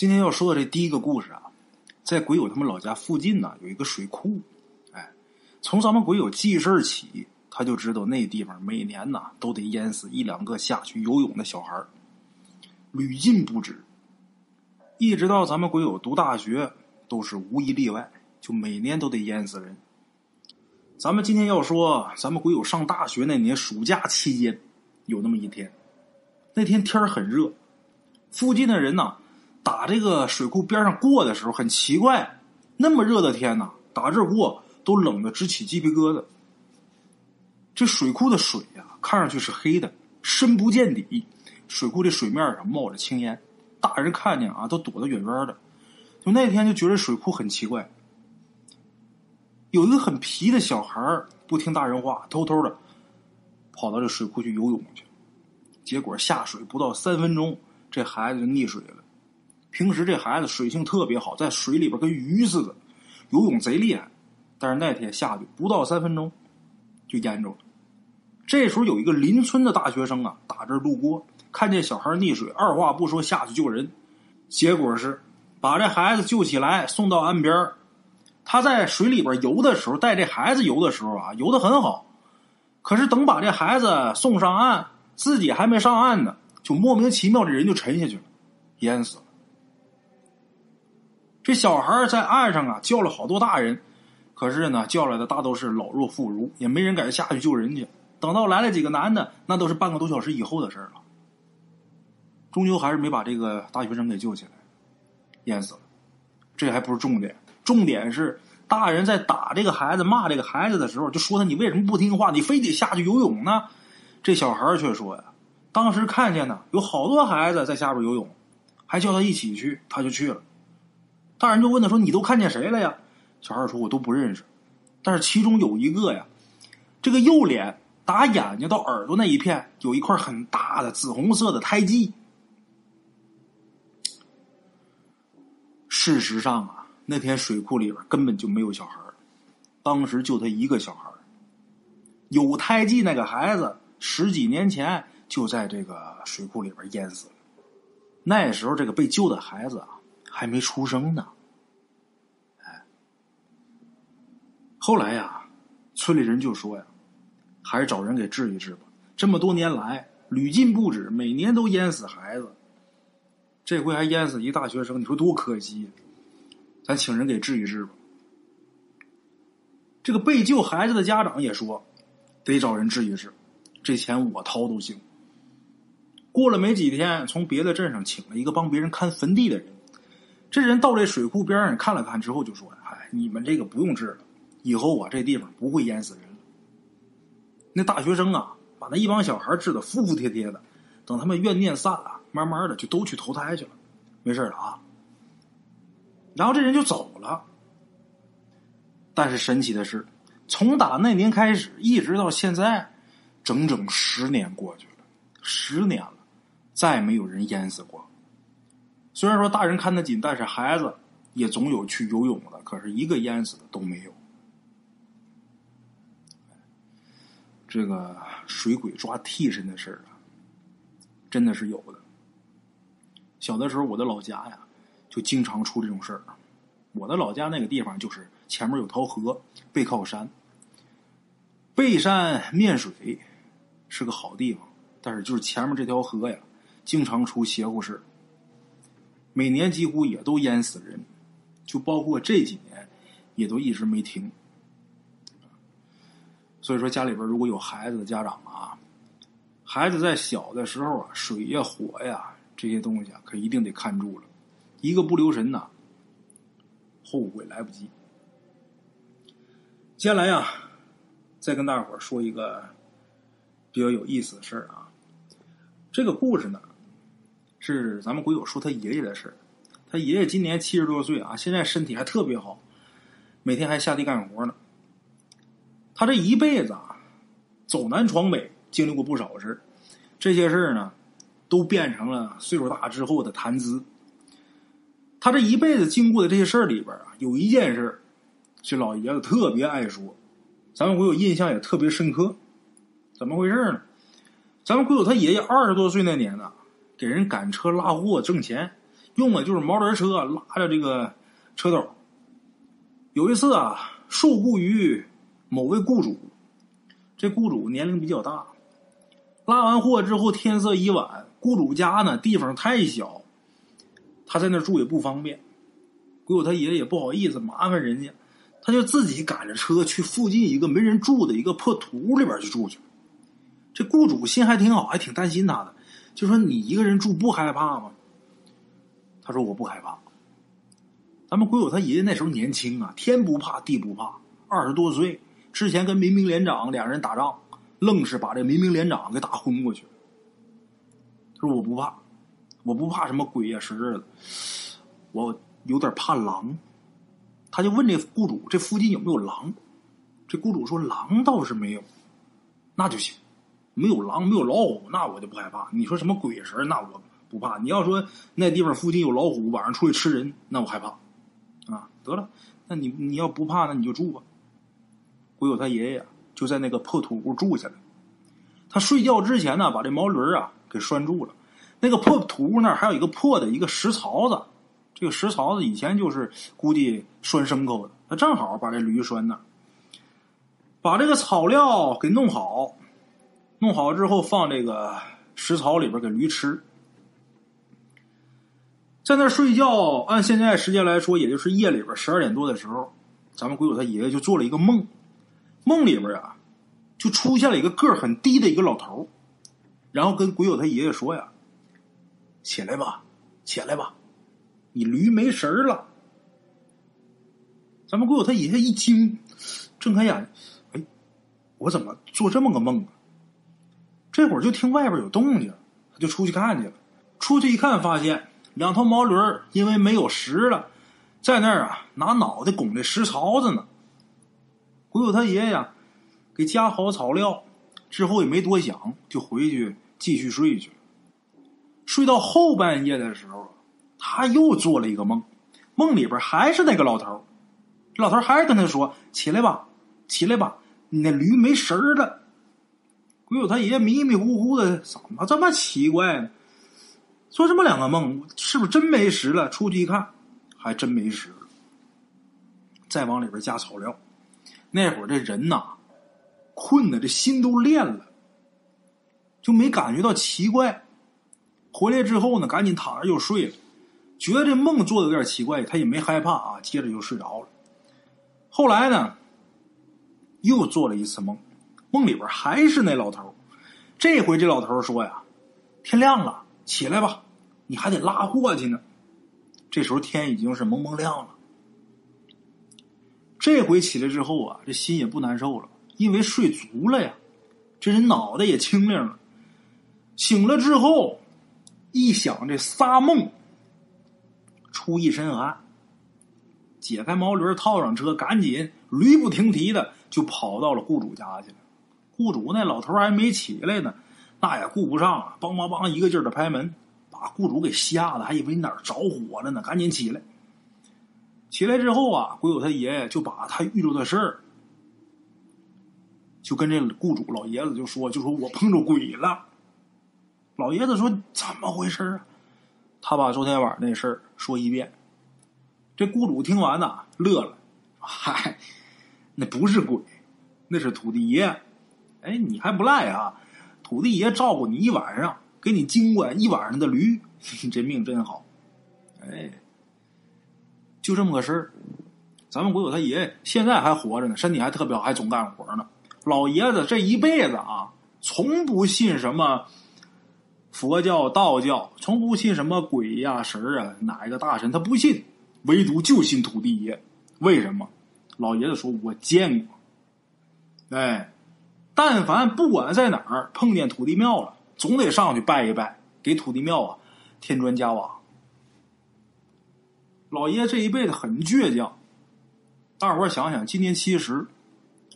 今天要说的这第一个故事啊，在鬼友他们老家附近呢有一个水库，哎，从咱们鬼友记事起，他就知道那地方每年呢都得淹死一两个下去游泳的小孩屡禁不止。一直到咱们鬼友读大学，都是无一例外，就每年都得淹死人。咱们今天要说，咱们鬼友上大学那年暑假期间，有那么一天，那天天很热，附近的人呢。打这个水库边上过的时候，很奇怪，那么热的天呐，打这过都冷得直起鸡皮疙瘩。这水库的水呀，看上去是黑的，深不见底。水库的水面上冒着青烟，大人看见啊，都躲得远远的。就那天就觉得水库很奇怪，有一个很皮的小孩不听大人话，偷偷的跑到这水库去游泳去，结果下水不到三分钟，这孩子就溺水了。平时这孩子水性特别好，在水里边跟鱼似的，游泳贼厉害。但是那天下去不到三分钟，就淹着了。这时候有一个邻村的大学生啊，打这路过，看见小孩溺水，二话不说下去救人。结果是把这孩子救起来，送到岸边他在水里边游的时候，带这孩子游的时候啊，游的很好。可是等把这孩子送上岸，自己还没上岸呢，就莫名其妙的人就沉下去了，淹死了。这小孩在岸上啊叫了好多大人，可是呢叫来的大都是老弱妇孺，也没人敢下去救人家。等到来了几个男的，那都是半个多小时以后的事了。终究还是没把这个大学生给救起来，淹死了。这还不是重点，重点是大人在打这个孩子、骂这个孩子的时候，就说他你为什么不听话？你非得下去游泳呢？这小孩却说呀，当时看见呢有好多孩子在下边游泳，还叫他一起去，他就去了。大人就问他说：“你都看见谁了呀？”小孩说：“我都不认识。”但是其中有一个呀，这个右脸打眼睛到耳朵那一片有一块很大的紫红色的胎记。事实上啊，那天水库里边根本就没有小孩当时就他一个小孩有胎记那个孩子十几年前就在这个水库里边淹死了。那时候这个被救的孩子啊。还没出生呢，哎，后来呀，村里人就说呀，还是找人给治一治吧。这么多年来屡禁不止，每年都淹死孩子，这回还淹死一大学生，你说多可惜！咱请人给治一治吧。这个被救孩子的家长也说，得找人治一治，这钱我掏都行。过了没几天，从别的镇上请了一个帮别人看坟地的人。这人到这水库边上看了看之后，就说：“哎，你们这个不用治了，以后啊，这地方不会淹死人了。”那大学生啊，把那一帮小孩治的服服帖帖的，等他们怨念散了，慢慢的就都去投胎去了，没事了啊。然后这人就走了。但是神奇的是，从打那年开始，一直到现在，整整十年过去了，十年了，再没有人淹死过。虽然说大人看得紧，但是孩子也总有去游泳的，可是一个淹死的都没有。这个水鬼抓替身的事儿啊，真的是有的。小的时候，我的老家呀，就经常出这种事儿。我的老家那个地方，就是前面有条河，背靠山，背山面水，是个好地方。但是就是前面这条河呀，经常出邪乎事每年几乎也都淹死人，就包括这几年，也都一直没停。所以说，家里边如果有孩子的家长啊，孩子在小的时候啊，水呀、火呀这些东西啊，可一定得看住了，一个不留神呐，后悔来不及。接下来呀，再跟大伙说一个比较有意思的事儿啊，这个故事呢。是咱们鬼友说他爷爷的事他爷爷今年七十多岁啊，现在身体还特别好，每天还下地干活呢。他这一辈子啊，走南闯北，经历过不少事这些事儿呢，都变成了岁数大之后的谈资。他这一辈子经过的这些事儿里边啊，有一件事这老爷子特别爱说，咱们鬼友印象也特别深刻。怎么回事呢？咱们鬼友他爷爷二十多岁那年呢。给人赶车拉货挣钱，用的就是毛驴车拉着这个车斗。有一次啊，受雇于某位雇主，这雇主年龄比较大，拉完货之后天色已晚，雇主家呢地方太小，他在那住也不方便。鬼友他爷也不好意思麻烦人家，他就自己赶着车去附近一个没人住的一个破土屋里边去住去。这雇主心还挺好，还挺担心他的，就说：“你一个人住不害怕吗？”他说：“我不害怕。”咱们鬼友他爷爷那时候年轻啊，天不怕地不怕，二十多岁，之前跟民兵连长两人打仗，愣是把这民兵连长给打昏过去了。他说：“我不怕，我不怕什么鬼呀神的，我有点怕狼。”他就问这雇主：“这附近有没有狼？”这雇主说：“狼倒是没有，那就行。”没有狼，没有老虎，那我就不害怕。你说什么鬼神，那我不怕。你要说那地方附近有老虎，晚上出去吃人，那我害怕。啊，得了，那你你要不怕，那你就住吧。鬼友他爷爷就在那个破土屋住下来。他睡觉之前呢，把这毛驴啊给拴住了。那个破土屋那儿还有一个破的一个石槽子，这个石槽子以前就是估计拴牲口的。他正好把这驴拴那儿，把这个草料给弄好。弄好之后，放这个食槽里边给驴吃，在那睡觉。按现在时间来说，也就是夜里边十二点多的时候，咱们鬼友他爷爷就做了一个梦，梦里边啊，就出现了一个个儿很低的一个老头然后跟鬼友他爷爷说呀：“起来吧，起来吧，你驴没神了。”咱们鬼友他爷爷一惊，睁开眼，哎，我怎么做这么个梦啊？这会儿就听外边有动静，他就出去看去了。出去一看，发现两头毛驴因为没有食了，在那儿啊拿脑袋拱那食槽子呢。鬼友他爷爷给加好草料之后，也没多想，就回去继续睡去了。睡到后半夜的时候，他又做了一个梦，梦里边还是那个老头老头还是跟他说：“起来吧，起来吧，你那驴没食儿了。”鬼友他爷迷迷糊糊的，怎么这么奇怪呢？做这么两个梦，是不是真没食了？出去一看，还真没食。再往里边加草料，那会儿这人呐，困的这心都练了，就没感觉到奇怪。回来之后呢，赶紧躺着又睡了，觉得这梦做的有点奇怪，他也没害怕啊，接着就睡着了。后来呢，又做了一次梦。梦里边还是那老头这回这老头说呀：“天亮了，起来吧，你还得拉货去呢。”这时候天已经是蒙蒙亮了。这回起来之后啊，这心也不难受了，因为睡足了呀，这人脑袋也清灵了。醒了之后，一想这仨梦，出一身汗，解开毛驴，套上车，赶紧驴不停蹄的就跑到了雇主家去了。雇主那老头还没起来呢，那也顾不上了，梆梆梆一个劲儿的拍门，把雇主给吓得，还以为哪儿着火了呢，赶紧起来。起来之后啊，鬼友他爷爷就把他遇到的事儿，就跟这雇主老爷子就说，就说我碰着鬼了。老爷子说怎么回事啊？他把昨天晚上那事儿说一遍。这雇主听完呐，乐了，嗨，那不是鬼，那是土地爷。哎，你还不赖啊！土地爷照顾你一晚上，给你经管一晚上的驴，你 这命真好。哎，就这么个事儿。咱们国有他爷爷现在还活着呢，身体还特别好，还总干活呢。老爷子这一辈子啊，从不信什么佛教、道教，从不信什么鬼呀、神啊，哪一个大神他不信，唯独就信土地爷。为什么？老爷子说：“我见过。”哎。但凡不管在哪儿碰见土地庙了，总得上去拜一拜，给土地庙啊添砖加瓦。老爷这一辈子很倔强，大伙儿想想，今年七十，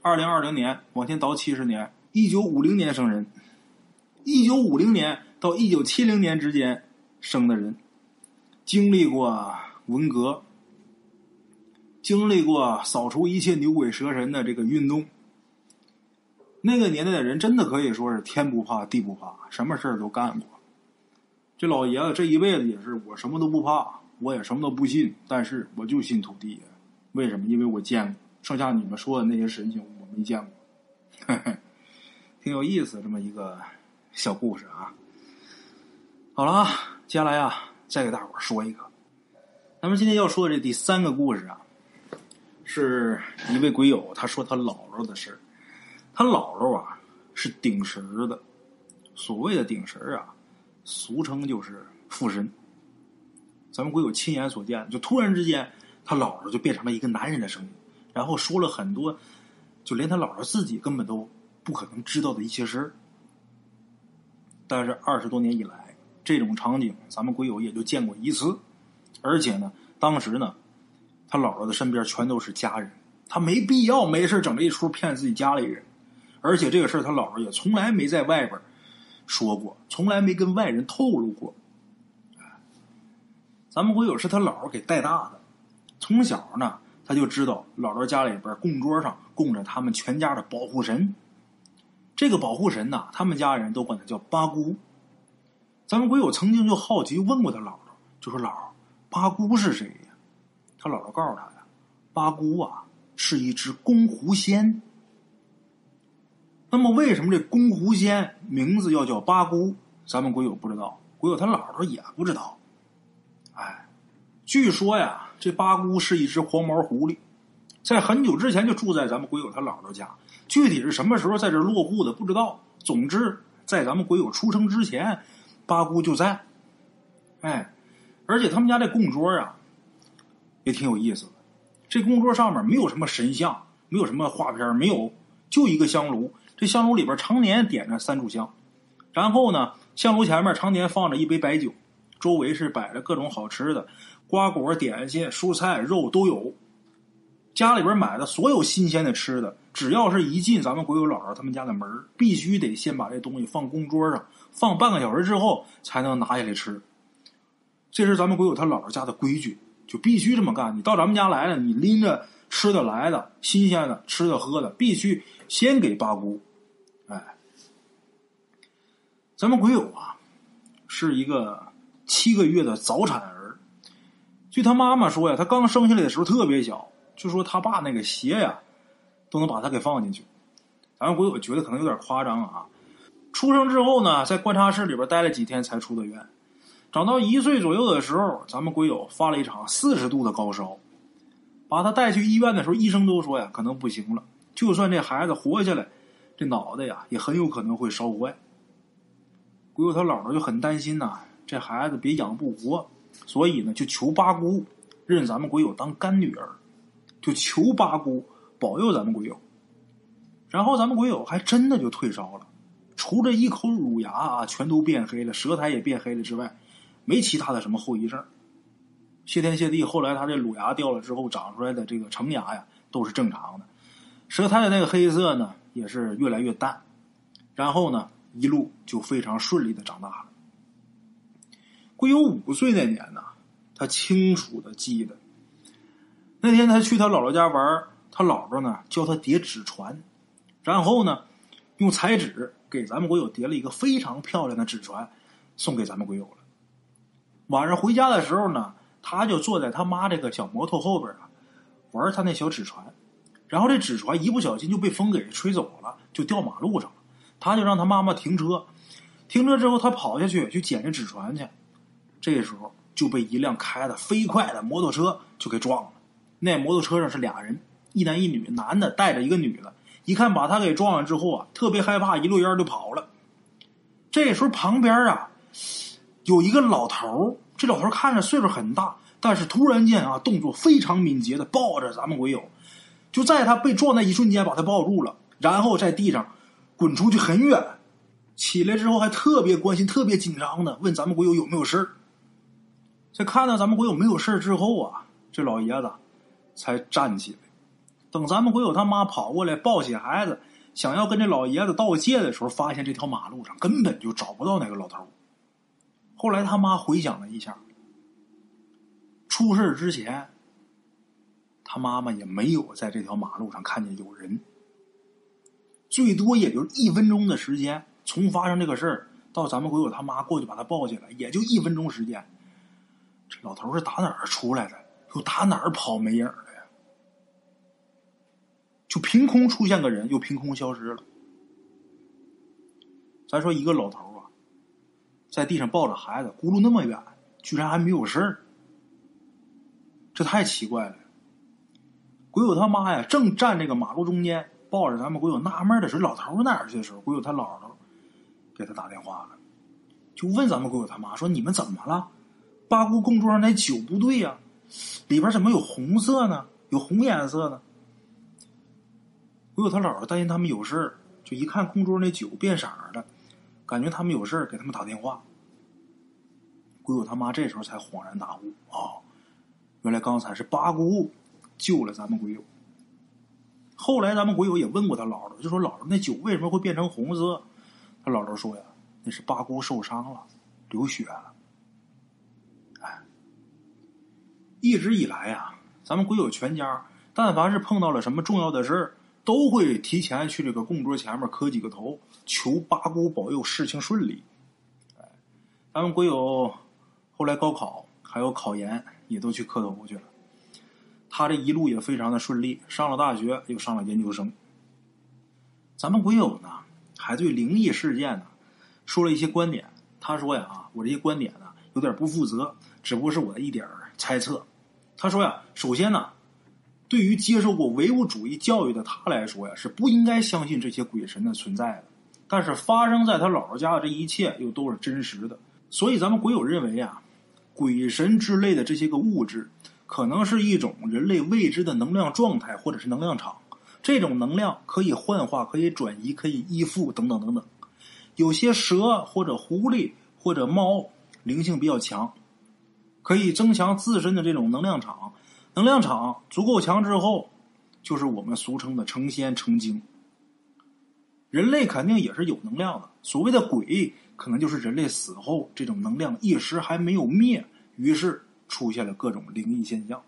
二零二零年往前倒七十年，一九五零年生人，一九五零年到一九七零年之间生的人，经历过文革，经历过扫除一切牛鬼蛇神的这个运动。那个年代的人真的可以说是天不怕地不怕，什么事儿都干过。这老爷子这一辈子也是，我什么都不怕，我也什么都不信，但是我就信土地爷。为什么？因为我见过，剩下你们说的那些神仙我没见过，挺有意思这么一个小故事啊。好了啊，接下来啊，再给大伙说一个。咱们今天要说的这第三个故事啊，是一位鬼友他说他姥姥的事儿。他姥姥啊是顶神的，所谓的顶神啊。俗称就是附身。咱们鬼友亲眼所见，就突然之间，他姥姥就变成了一个男人的声音，然后说了很多，就连他姥姥自己根本都不可能知道的一些事儿。但是二十多年以来，这种场景咱们鬼友也就见过一次，而且呢，当时呢，他姥姥的身边全都是家人，他没必要没事整这一出骗自己家里人，而且这个事儿他姥姥也从来没在外边。说过，从来没跟外人透露过。咱们鬼友是他姥姥给带大的，从小呢他就知道姥姥家里边供桌上供着他们全家的保护神。这个保护神呐，他们家人都管他叫八姑。咱们鬼友曾经就好奇问过他姥姥，就说：“姥，八姑是谁呀？”他姥姥告诉他呀：“八姑啊，是一只公狐仙。”那么，为什么这公狐仙名字要叫八姑？咱们鬼友不知道，鬼友他姥姥也不知道。哎，据说呀，这八姑是一只黄毛狐狸，在很久之前就住在咱们鬼友他姥姥家。具体是什么时候在这落户的，不知道。总之，在咱们鬼友出生之前，八姑就在。哎，而且他们家这供桌啊，也挺有意思的。这供桌上面没有什么神像，没有什么画片，没有，就一个香炉。这香炉里边常年点着三炷香，然后呢，香炉前面常年放着一杯白酒，周围是摆着各种好吃的瓜果、点心、蔬菜、肉都有。家里边买的所有新鲜的吃的，只要是一进咱们鬼友姥姥他们家的门必须得先把这东西放供桌上，放半个小时之后才能拿下来吃。这是咱们鬼友他姥姥家的规矩，就必须这么干。你到咱们家来了，你拎着吃的来的、新鲜的吃的喝的，必须先给八姑。咱们鬼友啊，是一个七个月的早产儿。据他妈妈说呀，他刚生下来的时候特别小，就说他爸那个鞋呀，都能把他给放进去。咱们鬼友觉得可能有点夸张啊。出生之后呢，在观察室里边待了几天才出的院。长到一岁左右的时候，咱们鬼友发了一场四十度的高烧，把他带去医院的时候，医生都说呀，可能不行了。就算这孩子活下来。这脑袋呀，也很有可能会烧坏。鬼友他姥姥就很担心呐，这孩子别养不活，所以呢，就求八姑认咱们鬼友当干女儿，就求八姑保佑咱们鬼友。然后咱们鬼友还真的就退烧了，除了一口乳牙啊全都变黑了，舌苔也变黑了之外，没其他的什么后遗症。谢天谢地，后来他这乳牙掉了之后长出来的这个成牙呀，都是正常的。舌苔的那个黑色呢？也是越来越淡，然后呢，一路就非常顺利的长大了。归有五岁那年呢，他清楚的记得，那天他去他姥姥家玩，他姥姥呢教他叠纸船，然后呢，用彩纸给咱们鬼友叠了一个非常漂亮的纸船，送给咱们鬼友了。晚上回家的时候呢，他就坐在他妈这个小摩托后边啊，玩他那小纸船。然后这纸船一不小心就被风给吹走了，就掉马路上了。他就让他妈妈停车，停车之后他跑下去去捡这纸船去。这时候就被一辆开的飞快的摩托车就给撞了。那摩托车上是俩人，一男一女，男的带着一个女的。一看把他给撞了之后啊，特别害怕，一溜烟就跑了。这时候旁边啊有一个老头这老头看着岁数很大，但是突然间啊动作非常敏捷的抱着咱们鬼友。就在他被撞那一瞬间，把他抱住了，然后在地上滚出去很远，起来之后还特别关心、特别紧张的问咱们鬼友有没有事儿。在看到咱们鬼友没有事儿之后啊，这老爷子才站起来。等咱们鬼友他妈跑过来抱起孩子，想要跟这老爷子道谢的时候，发现这条马路上根本就找不到那个老头。后来他妈回想了一下，出事之前。他妈妈也没有在这条马路上看见有人，最多也就是一分钟的时间。从发生这个事儿到咱们鬼友他妈过去把他抱起来，也就一分钟时间。这老头是打哪儿出来的？又打哪儿跑没影了呀？就凭空出现个人，又凭空消失了。咱说一个老头啊，在地上抱着孩子，轱辘那么远，居然还没有事儿，这太奇怪了。鬼友他妈呀，正站这个马路中间，抱着咱们鬼友纳闷的时候，老头哪儿去的时候，鬼友他姥姥给他打电话了，就问咱们鬼友他妈说：“你们怎么了？八姑供桌上那酒不对呀，里边怎么有红色呢？有红颜色呢？”鬼友他姥姥担心他们有事，就一看供桌那酒变色了。感觉他们有事，给他们打电话。鬼友他妈这时候才恍然大悟啊，原来刚才是八姑救了咱们鬼友。后来咱们鬼友也问过他姥姥，就说姥姥那酒为什么会变成红色？他姥姥说呀，那是八姑受伤了，流血了。哎，一直以来呀，咱们鬼友全家，但凡是碰到了什么重要的事儿。都会提前去这个供桌前面磕几个头，求八姑保佑事情顺利。哎，咱们鬼友后来高考还有考研也都去磕头去了。他这一路也非常的顺利，上了大学又上了研究生。咱们鬼友呢，还对灵异事件呢说了一些观点。他说呀，啊，我这些观点呢有点不负责，只不过是我的一点猜测。他说呀，首先呢。对于接受过唯物主义教育的他来说呀，是不应该相信这些鬼神的存在的。但是发生在他姥姥家的这一切又都是真实的，所以咱们鬼友认为呀，鬼神之类的这些个物质，可能是一种人类未知的能量状态或者是能量场。这种能量可以幻化、可以转移、可以依附等等等等。有些蛇或者狐狸或者猫灵性比较强，可以增强自身的这种能量场。能量场足够强之后，就是我们俗称的成仙成精。人类肯定也是有能量的，所谓的鬼，可能就是人类死后这种能量一时还没有灭，于是出现了各种灵异现象。